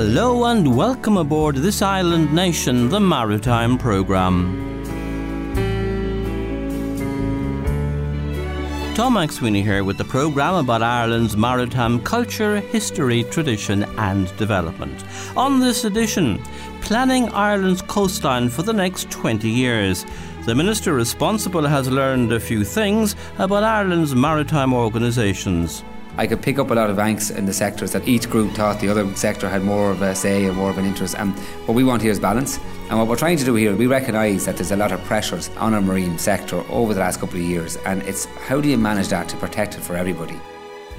Hello and welcome aboard this island nation, the Maritime Programme. Tom MacSweeney here with the programme about Ireland's maritime culture, history, tradition, and development. On this edition, planning Ireland's coastline for the next 20 years. The minister responsible has learned a few things about Ireland's maritime organisations. I could pick up a lot of angst in the sectors that each group thought the other sector had more of a say and more of an interest. Um, and what we want here is balance. And what we're trying to do here, we recognise that there's a lot of pressures on our marine sector over the last couple of years. And it's how do you manage that to protect it for everybody?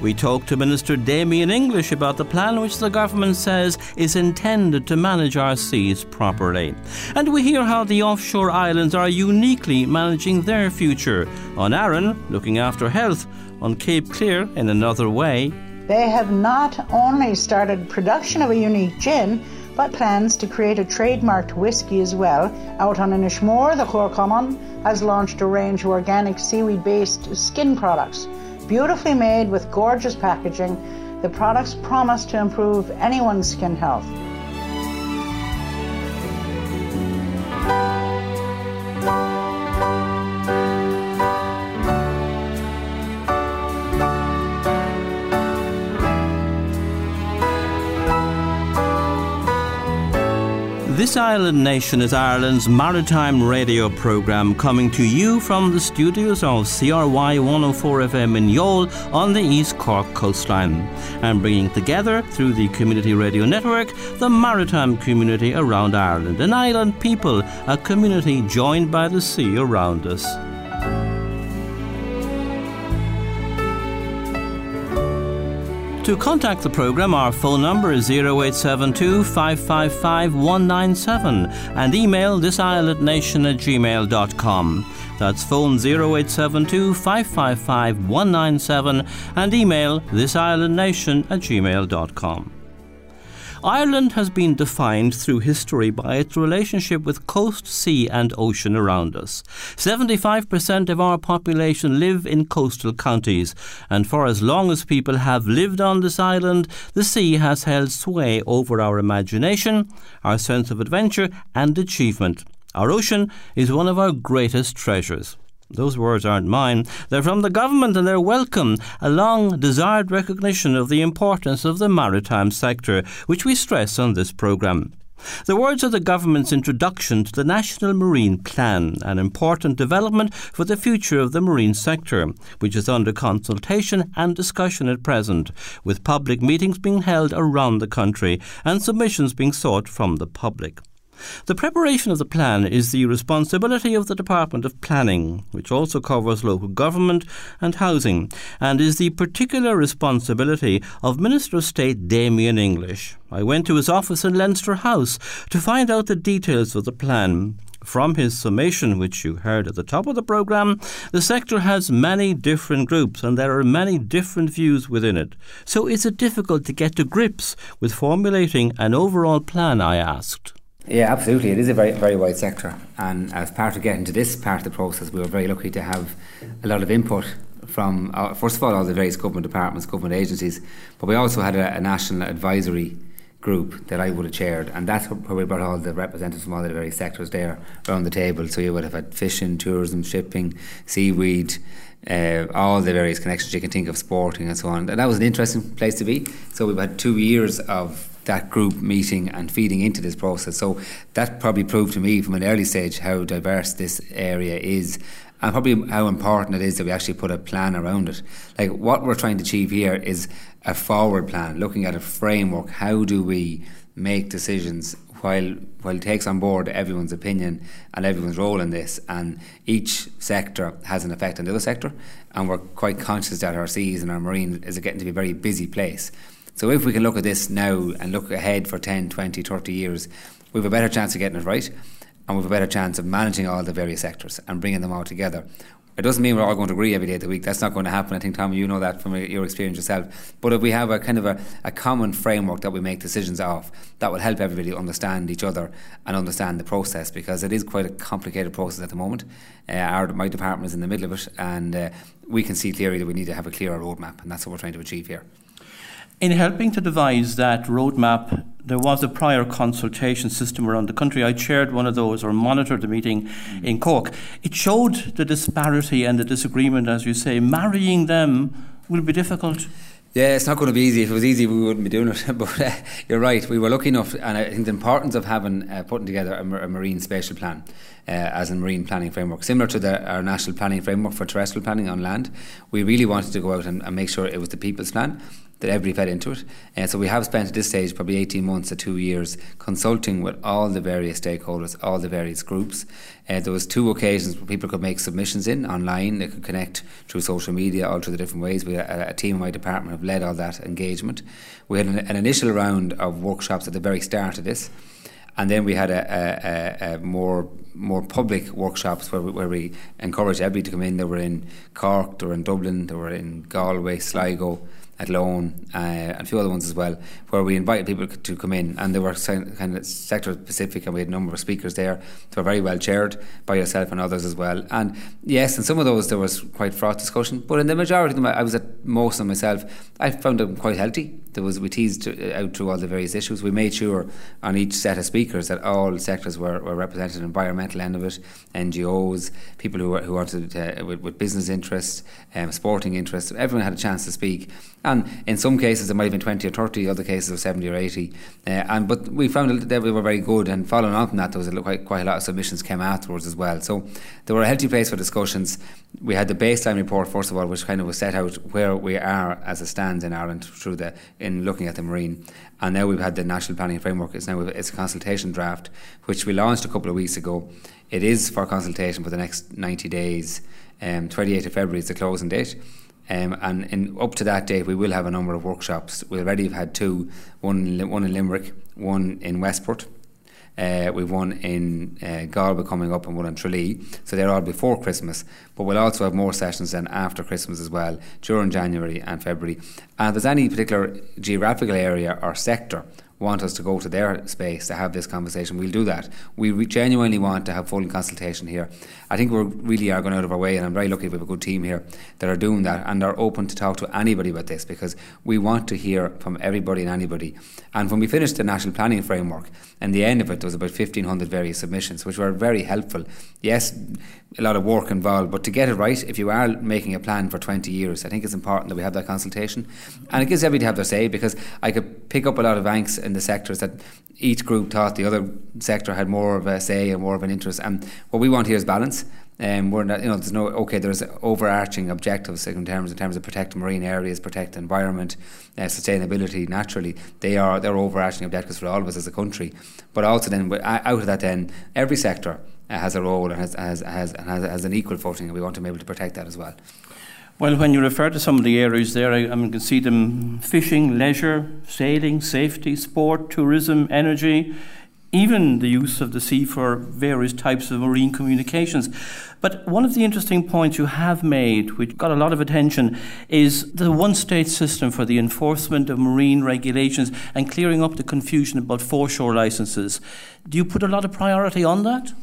We talked to Minister Damien English about the plan which the government says is intended to manage our seas properly. And we hear how the offshore islands are uniquely managing their future. On Aran, looking after health. On Cape Clear, in another way. They have not only started production of a unique gin, but plans to create a trademarked whisky as well. Out on Inishmore, the Chor Common has launched a range of organic seaweed based skin products beautifully made with gorgeous packaging, the products promise to improve anyone's skin health. This Island Nation is Ireland's maritime radio programme coming to you from the studios of CRY 104 FM in Youghal on the East Cork coastline and bringing together through the Community Radio Network the maritime community around Ireland, an island people, a community joined by the sea around us. To contact the programme, our phone number is 0872 555 197 and email thisislandnation at gmail.com. That's phone 0872 555 197 and email thisislandnation at gmail.com. Ireland has been defined through history by its relationship with coast, sea, and ocean around us. 75% of our population live in coastal counties, and for as long as people have lived on this island, the sea has held sway over our imagination, our sense of adventure, and achievement. Our ocean is one of our greatest treasures. Those words aren't mine. They're from the government and they're welcome, a long desired recognition of the importance of the maritime sector, which we stress on this programme. The words are the government's introduction to the National Marine Plan, an important development for the future of the marine sector, which is under consultation and discussion at present, with public meetings being held around the country and submissions being sought from the public. The preparation of the plan is the responsibility of the Department of Planning, which also covers local government and housing, and is the particular responsibility of Minister of State Damien English. I went to his office in Leinster House to find out the details of the plan. From his summation, which you heard at the top of the programme, the sector has many different groups and there are many different views within it. So is it difficult to get to grips with formulating an overall plan? I asked. Yeah, absolutely. It is a very, very wide sector. And as part of getting to this part of the process, we were very lucky to have a lot of input from, uh, first of all, all the various government departments, government agencies, but we also had a, a national advisory group that I would have chaired, and that's where we brought all the representatives from all the various sectors there around the table. So you would have had fishing, tourism, shipping, seaweed, uh, all the various connections you can think of, sporting and so on. And that was an interesting place to be. So we've had two years of that group meeting and feeding into this process. So that probably proved to me from an early stage how diverse this area is and probably how important it is that we actually put a plan around it. Like what we're trying to achieve here is a forward plan, looking at a framework. How do we make decisions while while it takes on board everyone's opinion and everyone's role in this, and each sector has an effect on the other sector, and we're quite conscious that our seas and our marine is getting to be a very busy place. So if we can look at this now and look ahead for 10, 20, 30 years, we have a better chance of getting it right and we have a better chance of managing all the various sectors and bringing them all together. It doesn't mean we're all going to agree every day of the week. That's not going to happen. I think, Tom, you know that from your experience yourself. But if we have a kind of a, a common framework that we make decisions off, that will help everybody understand each other and understand the process because it is quite a complicated process at the moment. Uh, our, my department is in the middle of it, and uh, we can see clearly that we need to have a clearer roadmap, and that's what we're trying to achieve here. In helping to devise that roadmap, there was a prior consultation system around the country. I chaired one of those or monitored the meeting in Cork. It showed the disparity and the disagreement, as you say. Marrying them will be difficult. Yeah, it's not going to be easy. If it was easy, we wouldn't be doing it. but uh, you're right. We were lucky enough, and I think the importance of having uh, putting together a, a marine spatial plan uh, as a marine planning framework, similar to the, our national planning framework for terrestrial planning on land. We really wanted to go out and, and make sure it was the people's plan that everybody fed into it. And uh, so we have spent at this stage probably 18 months to two years consulting with all the various stakeholders, all the various groups. Uh, there was two occasions where people could make submissions in online. They could connect through social media, all through the different ways. We a, a team in my department have led all that engagement. We had an, an initial round of workshops at the very start of this and then we had a, a, a, more more public workshops where we, where we encouraged everybody to come in. They were in Cork, they were in Dublin, they were in Galway, Sligo, Athlone, uh, and a few other ones as well, where we invited people to come in, and they were kind of sector specific, and we had a number of speakers there. They were very well chaired by yourself and others as well. And yes, in some of those there was quite fraught discussion, but in the majority of them, I was at most of myself. I found them quite healthy. There was we teased out through all the various issues. We made sure on each set of speakers that all sectors were, were represented. Environmental end of it, NGOs, people who who wanted uh, with, with, business interests, um, sporting interests. Everyone had a chance to speak. And in some cases, it might have been 20 or 30, other cases of 70 or 80. Uh, and But we found that we were very good. And following on from that, there was a, quite, quite a lot of submissions came afterwards as well. So there were a healthy place for discussions. We had the baseline report, first of all, which kind of was set out where we are as a stands in Ireland through the in looking at the marine. And now we've had the National Planning Framework. It's now it's a consultation draft, which we launched a couple of weeks ago. It is for consultation for the next 90 days. Um, 28th of February is the closing date. Um, and in, up to that date, we will have a number of workshops. We already have had two one, one in Limerick, one in Westport. Uh, we've one in uh, Galway coming up and one in Tralee. So they're all before Christmas. But we'll also have more sessions then after Christmas as well, during January and February. And if there's any particular geographical area or sector want us to go to their space to have this conversation, we'll do that. We genuinely want to have full consultation here. I think we really are going out of our way, and I'm very lucky we have a good team here that are doing that and are open to talk to anybody about this because we want to hear from everybody and anybody. And when we finished the national planning framework, and the end of it, there was about 1,500 various submissions, which were very helpful. Yes, a lot of work involved, but to get it right, if you are making a plan for 20 years, I think it's important that we have that consultation. And it gives everybody to have their say because I could pick up a lot of angst in the sectors that each group thought the other sector had more of a say and more of an interest. And what we want here is balance. Um, we're not, you know, there's no okay. There's overarching objectives in terms in terms of protect marine areas, protect environment, uh, sustainability. Naturally, they are they're overarching objectives for all of us as a country. But also then out of that, then every sector has a role and has, has, has, has, has an equal footing, and we want to be able to protect that as well. Well, when you refer to some of the areas there, I, I can see them fishing, leisure, sailing, safety, sport, tourism, energy, even the use of the sea for various types of marine communications. But one of the interesting points you have made, which got a lot of attention, is the one state system for the enforcement of marine regulations and clearing up the confusion about foreshore licenses. Do you put a lot of priority on that?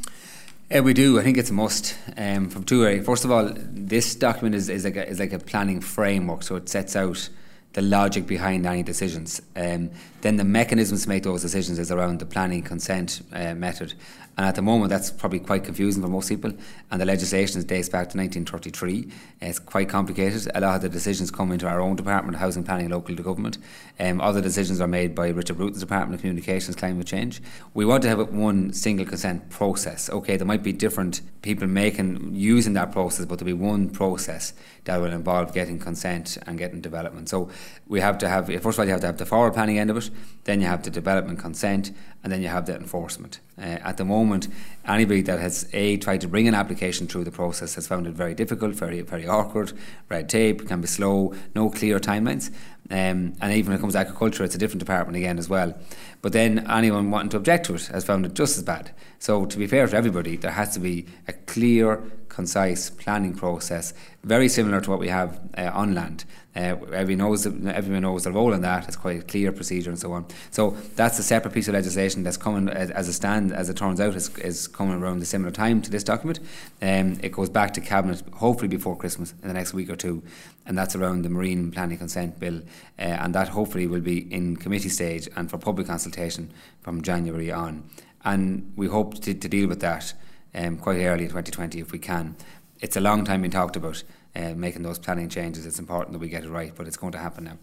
Yeah, we do. I think it's a must um, from two areas. First of all, this document is, is, like a, is like a planning framework, so it sets out the logic behind any decisions. Um, then the mechanisms to make those decisions is around the planning consent uh, method. And at the moment, that's probably quite confusing for most people. And the legislation dates back to 1933. It's quite complicated. A lot of the decisions come into our own Department Housing Planning, local government. Um, other decisions are made by Richard Bruton's Department of Communications, Climate Change. We want to have one single consent process. Okay, there might be different people making using that process, but there'll be one process that will involve getting consent and getting development. So we have to have first of all you have to have the forward planning end of it, then you have the development consent, and then you have the enforcement. Uh, at the moment, anybody that has a tried to bring an application through the process has found it very difficult, very very awkward. Red tape can be slow, no clear timelines. Um, and even when it comes to agriculture, it's a different department again as well. But then anyone wanting to object to it has found it just as bad. So to be fair to everybody, there has to be a clear concise planning process, very similar to what we have uh, on land. Uh, everyone knows the, everyone knows the role in that. It's quite a clear procedure and so on. So that's a separate piece of legislation that's coming as, as a stand, as it turns out, is, is coming around a similar time to this document. Um, it goes back to cabinet hopefully before Christmas in the next week or two, and that's around the marine planning consent bill, uh, and that hopefully will be in committee stage and for public consultation from January on. And we hope to, to deal with that um, quite early in 2020 if we can. It's a long time being talked about uh, making those planning changes. It's important that we get it right, but it's going to happen now.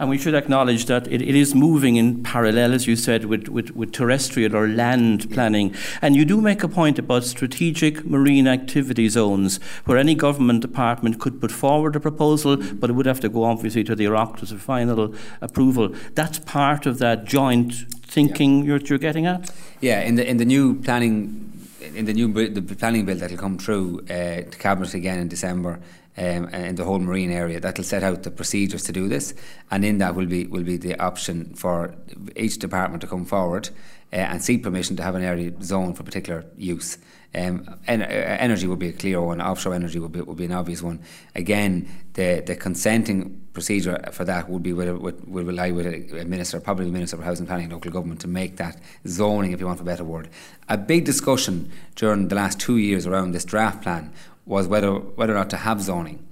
And we should acknowledge that it, it is moving in parallel, as you said, with, with, with terrestrial or land planning. And you do make a point about strategic marine activity zones, where any government department could put forward a proposal, but it would have to go obviously to the Oireachtas for final approval. That's part of that joint thinking yeah. you're, you're getting at? Yeah, in the, in the new planning in the new the planning bill that will come through uh, to cabinet again in December, um, in the whole marine area. That'll set out the procedures to do this, and in that will be will be the option for each department to come forward uh, and seek permission to have an area zone for particular use. Um, en- uh, energy would be a clear one. Offshore energy would be, would be an obvious one. Again, the the consenting procedure for that would be with, with, would rely with a, minister, probably the minister for housing planning and local government, to make that zoning, if you want a better word. A big discussion during the last two years around this draft plan was whether whether or not to have zoning.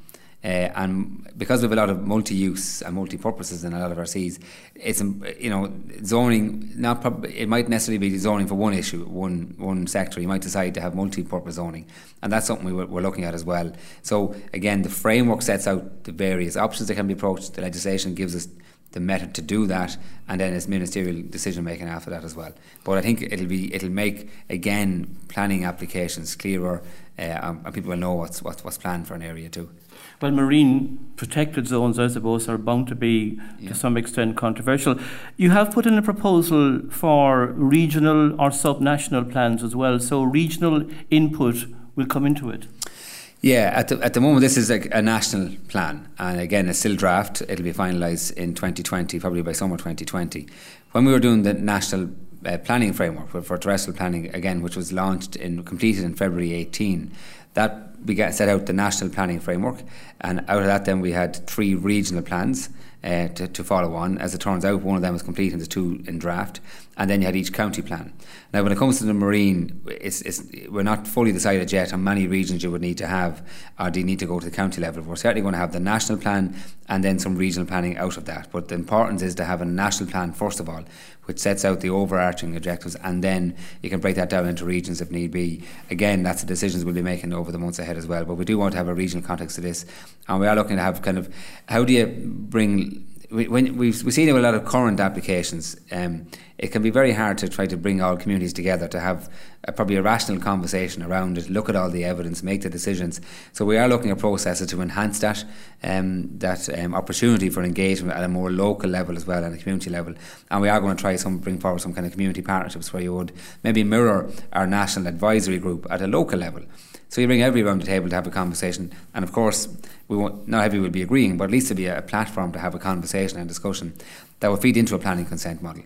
Uh, and because we have a lot of multi-use and multi-purposes in a lot of our seas, it's um, you know zoning. Not prob- it might necessarily be zoning for one issue, one one sector. You might decide to have multi-purpose zoning, and that's something we were, we're looking at as well. So again, the framework sets out the various options that can be approached. The legislation gives us the method to do that, and then it's ministerial decision making after that as well. But I think it'll be it'll make again planning applications clearer, uh, and people will know what's, what's what's planned for an area too. Well, marine protected zones, I suppose, are bound to be yeah. to some extent controversial. You have put in a proposal for regional or subnational plans as well, so regional input will come into it. Yeah, at the, at the moment, this is a, a national plan, and again, it's still draft. It'll be finalised in 2020, probably by summer 2020. When we were doing the national uh, planning framework for, for terrestrial planning, again, which was launched and completed in February 18, that we set out the national planning framework, and out of that, then we had three regional plans. Uh, to, to, follow on. As it turns out, one of them was complete and the two in draft. And then you had each county plan. Now, when it comes to the marine, it's, it's, we're not fully decided yet how many regions you would need to have, or do you need to go to the county level. We're certainly going to have the national plan and then some regional planning out of that. But the importance is to have a national plan, first of all, which sets out the overarching objectives, and then you can break that down into regions if need be. Again, that's the decisions we'll be making over the months ahead as well. But we do want to have a regional context to this, and we are looking to have kind of how do you bring when we've we seen a lot of current applications, um, it can be very hard to try to bring all communities together to have a, probably a rational conversation around it, look at all the evidence, make the decisions. So we are looking at processes to enhance that um, that um, opportunity for engagement at a more local level as well and a community level. And we are going to try some bring forward some kind of community partnerships where you would maybe mirror our national advisory group at a local level. So you bring everyone around the table to have a conversation, and of course, we won't, not everyone will be agreeing, but at least to be a, a platform to have a conversation and discussion that will feed into a planning consent model.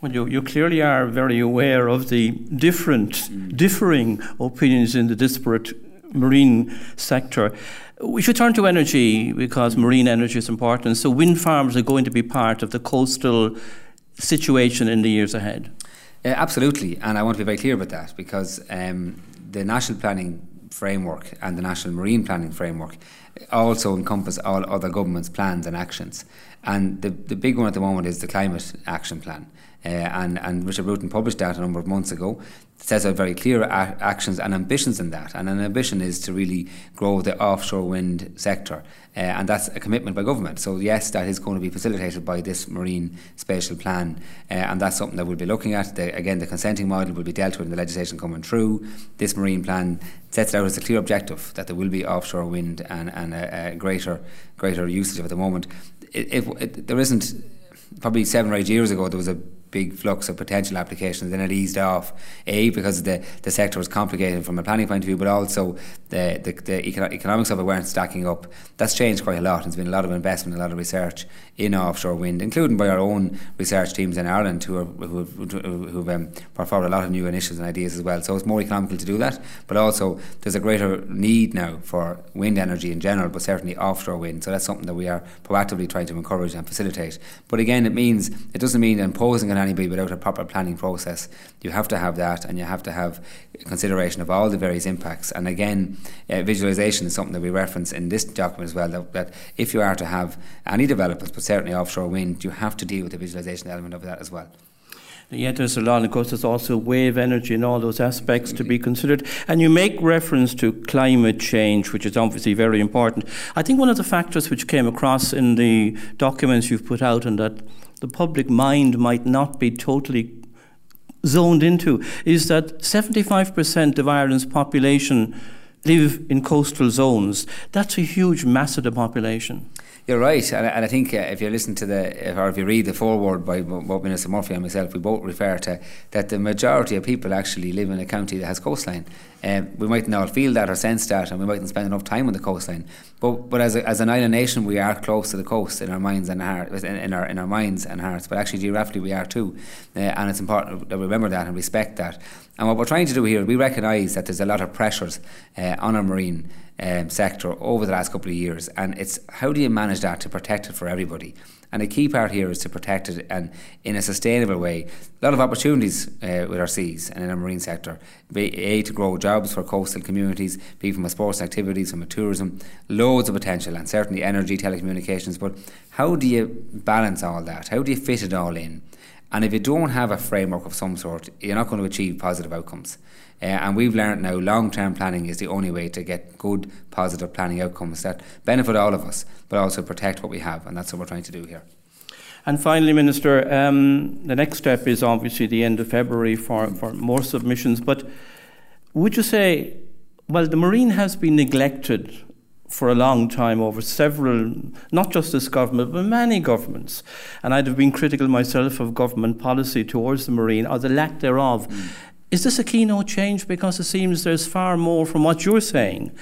Well, you, you clearly are very aware of the different, mm. differing opinions in the disparate marine sector. We should turn to energy because marine energy is important. So, wind farms are going to be part of the coastal situation in the years ahead. Uh, absolutely, and I want to be very clear about that because um, the national planning framework and the national marine planning framework also encompass all other governments' plans and actions. And the, the big one at the moment is the climate action plan. Uh, and, and Richard Bruton published that a number of months ago. Says out very clear a- actions and ambitions in that. And an ambition is to really grow the offshore wind sector. Uh, and that's a commitment by government. So, yes, that is going to be facilitated by this marine spatial plan. Uh, and that's something that we'll be looking at. The, again, the consenting model will be dealt with in the legislation coming through. This marine plan sets it out as a clear objective that there will be offshore wind and, and a, a greater, greater usage of it at the moment. It, there isn't, probably seven or eight years ago, there was a big flux of potential applications. Then it eased off, a because the the sector was complicated from a planning point of view, but also the the, the economics of it weren't stacking up. That's changed quite a lot. There's been a lot of investment, a lot of research in offshore wind, including by our own research teams in Ireland who are who who've um, brought forward a lot of new initiatives and ideas as well. So it's more economical to do that, but also there's a greater need now for wind energy in general, but certainly offshore wind. So that's something that we are proactively trying to encourage and facilitate. But again, it means it doesn't mean imposing on anybody without a proper planning process. You have to have that, and you have to have consideration of all the various impacts. And again, uh, visualization is something that we reference in this document as well. That, that if you are to have any developments, but certainly offshore wind, you have to deal with the visualization element of that as well. Yeah, there's a lot, of course, there's also wave energy and all those aspects to be considered. And you make reference to climate change, which is obviously very important. I think one of the factors which came across in the documents you've put out, and that the public mind might not be totally zoned into, is that 75% of Ireland's population live in coastal zones. That's a huge mass of the population. You're right, and, and I think uh, if you listen to the, or if you read the foreword by both Minister Murphy and myself, we both refer to that the majority of people actually live in a county that has coastline. Um, we might not feel that or sense that, and we mightn't spend enough time on the coastline. But but as, a, as an island nation, we are close to the coast in our minds and hearts, in, in, our in our minds and hearts. But actually, geographically, we are too, uh, and it's important we remember that and respect that. And what we're trying to do here, we recognise that there's a lot of pressures uh, on our marine um, sector over the last couple of years, and it's how do you manage that to protect it for everybody? And a key part here is to protect it and in a sustainable way. A lot of opportunities uh, with our seas and in our marine sector. A, to grow jobs for coastal communities, B, from a sports activities, from a tourism, loads of potential, and certainly energy, telecommunications. But how do you balance all that? How do you fit it all in? And if you don't have a framework of some sort, you're not going to achieve positive outcomes. Uh, and we've learned now long term planning is the only way to get good, positive planning outcomes that benefit all of us, but also protect what we have. And that's what we're trying to do here. And finally, Minister, um, the next step is obviously the end of February for, for more submissions. But would you say, well, the Marine has been neglected for a long time over several, not just this government, but many governments. And I'd have been critical myself of government policy towards the Marine or the lack thereof. Mm. Is this a keynote change? Because it seems there's far more, from what you're saying,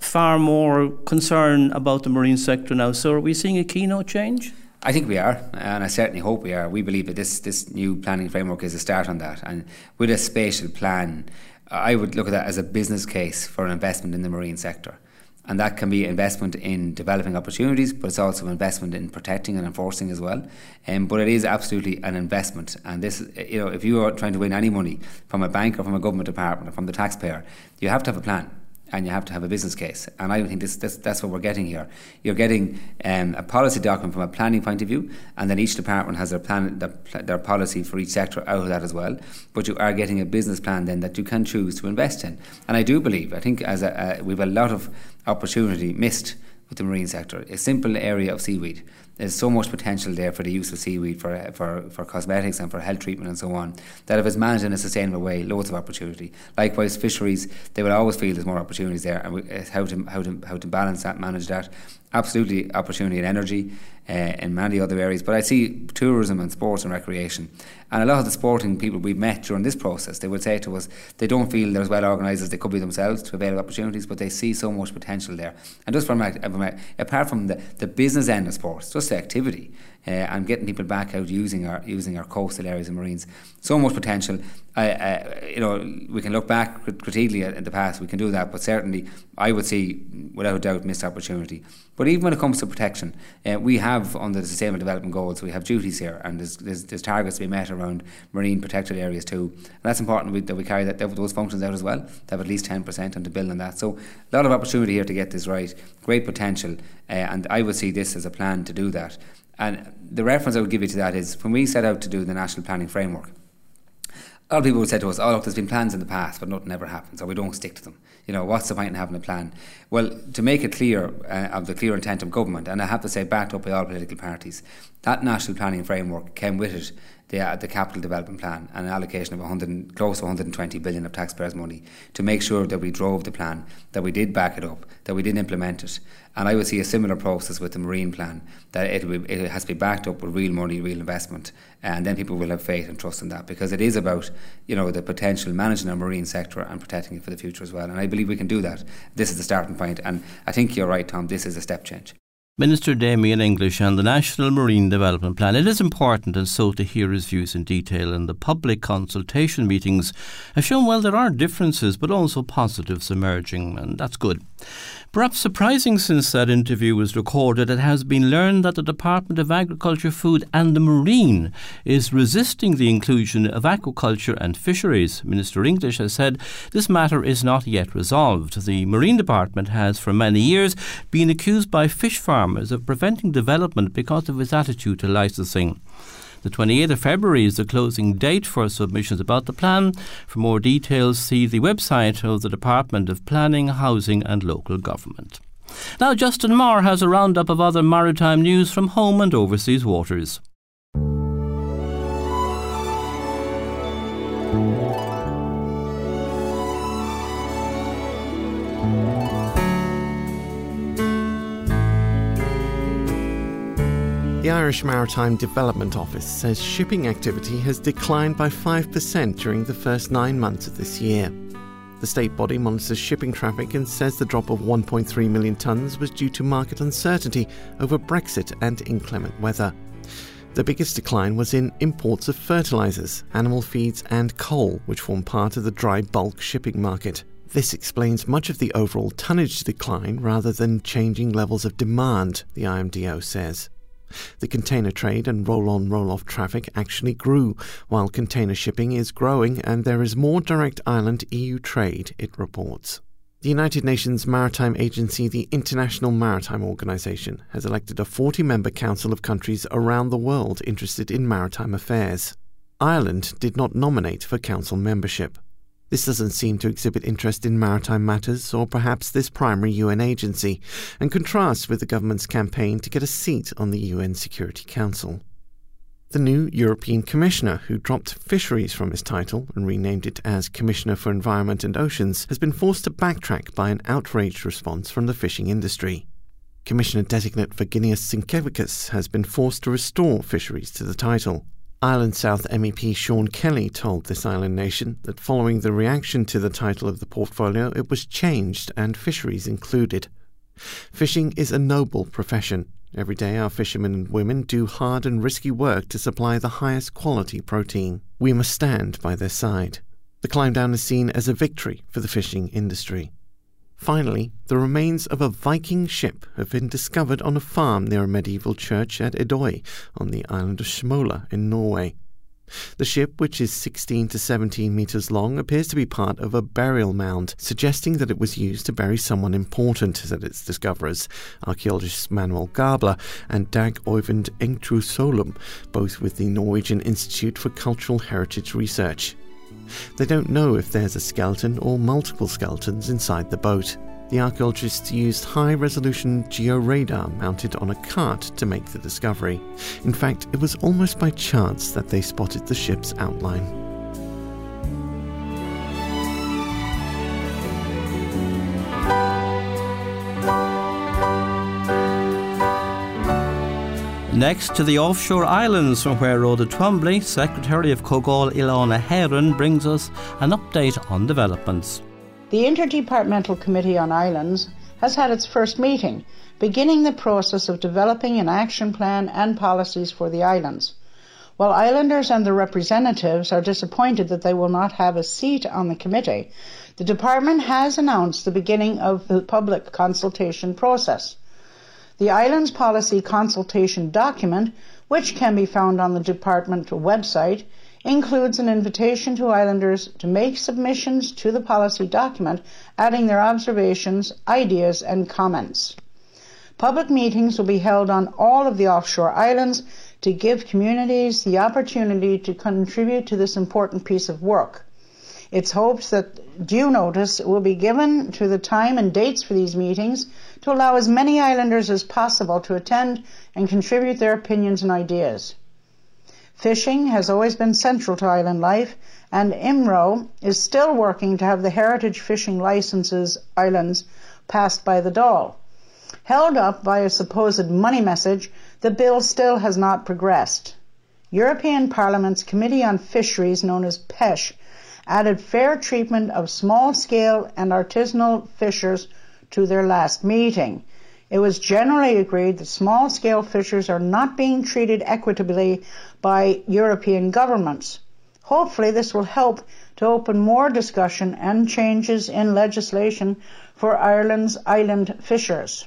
far more concern about the marine sector now. So are we seeing a keynote change? I think we are, and I certainly hope we are. We believe that this, this new planning framework is a start on that. And with a spatial plan, I would look at that as a business case for an investment in the marine sector and that can be investment in developing opportunities, but it's also investment in protecting and enforcing as well. Um, but it is absolutely an investment, and this, you know, if you are trying to win any money from a bank or from a government department or from the taxpayer, you have to have a plan and you have to have a business case. And I think this, this that's what we're getting here. You're getting um, a policy document from a planning point of view, and then each department has their plan, their, their, policy for each sector out of that as well. But you are getting a business plan then that you can choose to invest in. And I do believe, I think as a, we have a lot of opportunity missed with the marine sector. A simple area of seaweed there's so much potential there for the use of seaweed for, for, for cosmetics and for health treatment and so on that if it's managed in a sustainable way, loads of opportunity. Likewise, fisheries, they will always feel there's more opportunities there, and how to how to how to balance that, manage that. Absolutely, opportunity in energy, uh, in many other areas. But I see tourism and sports and recreation. And a lot of the sporting people we've met during this process, they would say to us they don't feel they're as well organised as they could be themselves to avail of opportunities, but they see so much potential there. And just from, apart from the, the business end of sports, just the activity uh, and getting people back out using our using our coastal areas and marines, so much potential. I, you know, we can look back critically at, the past. We can do that, but certainly, I would see without a doubt missed opportunity. But even when it comes to protection, uh, we have under the Sustainable Development Goals, we have duties here, and there's, there's, there's targets to be met around marine protected areas too. And that's important we, that we carry that, those functions out as well. To have at least ten percent and to build on that. So a lot of opportunity here to get this right. Great potential, uh, and I would see this as a plan to do that. And the reference I would give you to that is when we set out to do the national planning framework a lot of people would say to us, "Oh, look, there's been plans in the past, but nothing ever happens, or we don't stick to them." You know, what's the point in having a plan? Well, to make it clear uh, of the clear intent of government, and I have to say, backed up by all political parties, that national planning framework came with it the, uh, the capital development plan and an allocation of 100, close to 120 billion of taxpayers' money to make sure that we drove the plan, that we did back it up, that we did implement it. And I would see a similar process with the marine plan, that it, will, it has to be backed up with real money, real investment, and then people will have faith and trust in that because it is about you know the potential managing our marine sector and protecting it for the future as well. And I believe we can do that. This is the starting point, and I think you're right, Tom. This is a step change. Minister Damien English on the National Marine Development Plan. It is important and so to hear his views in detail, and the public consultation meetings have shown well there are differences but also positives emerging, and that's good. Perhaps surprising since that interview was recorded, it has been learned that the Department of Agriculture, Food and the Marine is resisting the inclusion of aquaculture and fisheries. Minister English has said this matter is not yet resolved. The Marine Department has for many years been accused by fish farmers of preventing development because of its attitude to licensing. The 28th of February is the closing date for submissions about the plan. For more details, see the website of the Department of Planning, Housing and Local Government. Now, Justin Marr has a roundup of other maritime news from home and overseas waters. Irish Maritime Development Office says shipping activity has declined by 5% during the first nine months of this year. The state body monitors shipping traffic and says the drop of 1.3 million tonnes was due to market uncertainty over Brexit and inclement weather. The biggest decline was in imports of fertilisers, animal feeds, and coal, which form part of the dry bulk shipping market. This explains much of the overall tonnage decline rather than changing levels of demand, the IMDO says. The container trade and roll on roll off traffic actually grew, while container shipping is growing and there is more direct island EU trade, it reports. The United Nations Maritime Agency, the International Maritime Organization, has elected a 40 member council of countries around the world interested in maritime affairs. Ireland did not nominate for council membership. This doesn't seem to exhibit interest in maritime matters or perhaps this primary UN agency, and contrasts with the government's campaign to get a seat on the UN Security Council. The new European Commissioner, who dropped fisheries from his title and renamed it as Commissioner for Environment and Oceans, has been forced to backtrack by an outraged response from the fishing industry. Commissioner designate Virginijus Sinkevicius has been forced to restore fisheries to the title. Ireland South MEP Sean Kelly told This Island Nation that following the reaction to the title of the portfolio, it was changed and fisheries included. Fishing is a noble profession. Every day, our fishermen and women do hard and risky work to supply the highest quality protein. We must stand by their side. The climb down is seen as a victory for the fishing industry. Finally, the remains of a Viking ship have been discovered on a farm near a medieval church at Edøy on the island of Smola in Norway. The ship, which is 16 to 17 meters long, appears to be part of a burial mound, suggesting that it was used to bury someone important, said its discoverers, archaeologists Manuel Gabler and Dag Oyvind Engthus both with the Norwegian Institute for Cultural Heritage Research. They don't know if there's a skeleton or multiple skeletons inside the boat. The archaeologists used high resolution georadar mounted on a cart to make the discovery. In fact, it was almost by chance that they spotted the ship's outline. Next to the offshore islands from where Rhoda Twombly, Secretary of Comhdháil Oileáin na hÉireann, brings us an update on developments. The Interdepartmental Committee on Islands has had its first meeting, beginning the process of developing an action plan and policies for the islands. While islanders and their representatives are disappointed that they will not have a seat on the committee, the department has announced the beginning of the public consultation process. The Islands Policy Consultation document, which can be found on the department website, includes an invitation to islanders to make submissions to the policy document, adding their observations, ideas, and comments. Public meetings will be held on all of the offshore islands to give communities the opportunity to contribute to this important piece of work. It's hoped that due notice will be given to the time and dates for these meetings to allow as many islanders as possible to attend and contribute their opinions and ideas. Fishing has always been central to island life, and IMRO is still working to have the heritage fishing licenses islands passed by the Dáil. Held up by a supposed money message, the bill still has not progressed. European Parliament's Committee on Fisheries, known as PECH, added fair treatment of small scale and artisanal fishers to their last meeting. It was generally agreed that small scale fishers are not being treated equitably by European governments. Hopefully, this will help to open more discussion and changes in legislation for Ireland's island fishers.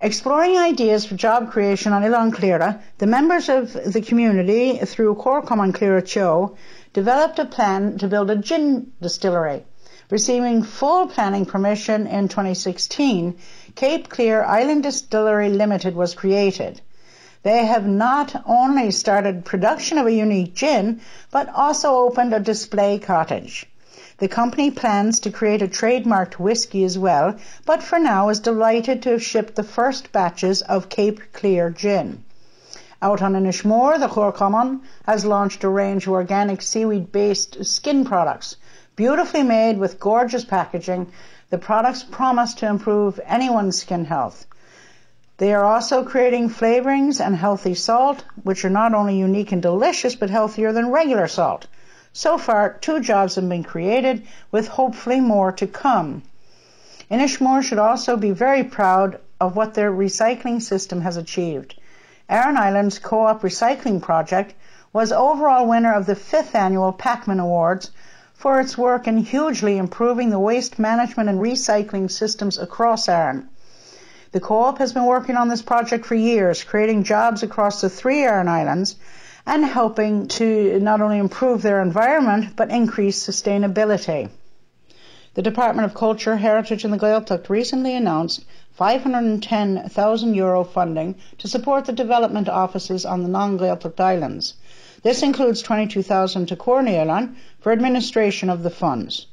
Exploring ideas for job creation on Oileán Chléire, the members of the community, through Corcoran Clíre Show, developed a plan to build a gin distillery. Receiving full planning permission in 2016, Cape Clear Island Distillery Limited was created. They have not only started production of a unique gin, but also opened a display cottage. The company plans to create a trademarked whiskey as well, but for now is delighted to have shipped the first batches of Cape Clear gin. Out on Inishmore, the Chorcommon has launched a range of organic seaweed-based skin products, beautifully made with gorgeous packaging. The products promise to improve anyone's skin health. They are also creating flavorings and healthy salt, which are not only unique and delicious, but healthier than regular salt. So far, two jobs have been created, with hopefully more to come. Inishmore should also be very proud of what their recycling system has achieved. Aran Island's Co-op Recycling Project was overall winner of the fifth annual Pakman Awards for its work in hugely improving the waste management and recycling systems across Aran. The co-op has been working on this project for years, creating jobs across the three Aran Islands and helping to not only improve their environment but increase sustainability. The Department of Culture, Heritage and the Gaeltacht recently announced 510,000 euro funding to support the development offices on the non-Gaeltacht islands. This includes 22,000 to Comhar na nOileán for administration of the funds.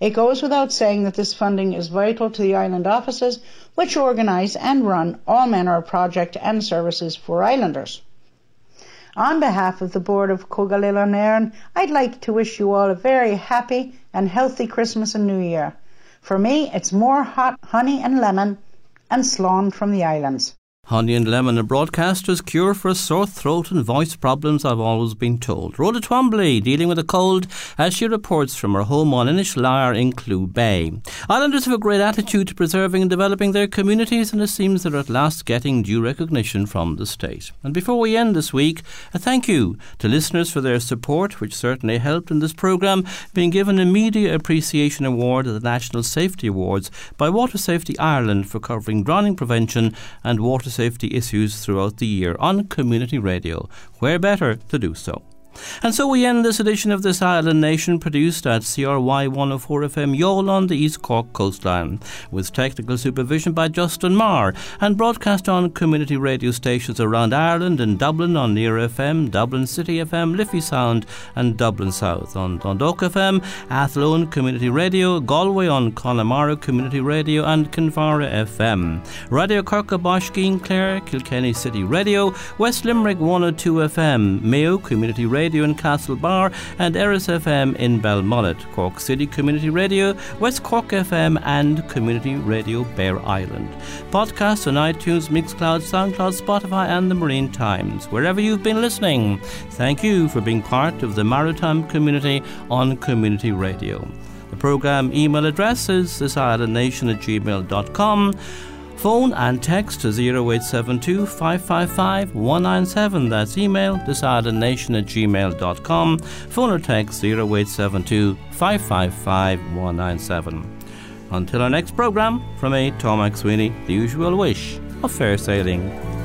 It goes without saying that this funding is vital to the island offices, which organise and run all manner of project and services for islanders. On behalf of the board of Comhdháil Oileáin na hÉireann, I'd like to wish you all a very happy and healthy Christmas and New Year. For me, it's more hot honey and lemon and slán from the islands. Honey and lemon, a broadcaster's cure for a sore throat and voice problems, I've always been told. Rhoda Twombly dealing with a cold as she reports from her home on Inishlyre in Clew Bay. Islanders have a great attitude to preserving and developing their communities, and it seems they're at last getting due recognition from the state. And before we end this week, a thank you to listeners for their support, which certainly helped in this programme, being given a Media Appreciation Award at the National Safety Awards by Water Safety Ireland for covering drowning prevention and water safety issues throughout the year on community radio. Where better to do so? And so we end this edition of This Island Nation produced at CRY 104 FM Youghal on the East Cork coastline, with technical supervision by Justin Marr, and broadcast on community radio stations around Ireland and Dublin on Near FM, Dublin City FM, Liffey Sound, and Dublin South on Dundalk FM, Athlone Community Radio, Galway on Connemara Community Radio, and Kinvara FM. Radio Corca Baiscinn, Clare, Kilkenny City Radio, West Limerick 102 FM, Mayo Community Radio. Radio in Castlebar and Erris FM in Belmullet, Cork City Community Radio, West Cork FM and Community Radio Bere Island. Podcasts on iTunes, Mixcloud, SoundCloud, Spotify and the Marine Times. Wherever you've been listening, thank you for being part of the maritime community on Community Radio. The program email address is thisislandnation at gmail.com. Phone and text to 0872 555 197. That's email thisislandnation at gmail.com. Phone or text 0872 555 197. Until our next programme, from a Tom Sweeney, the usual wish of fair sailing.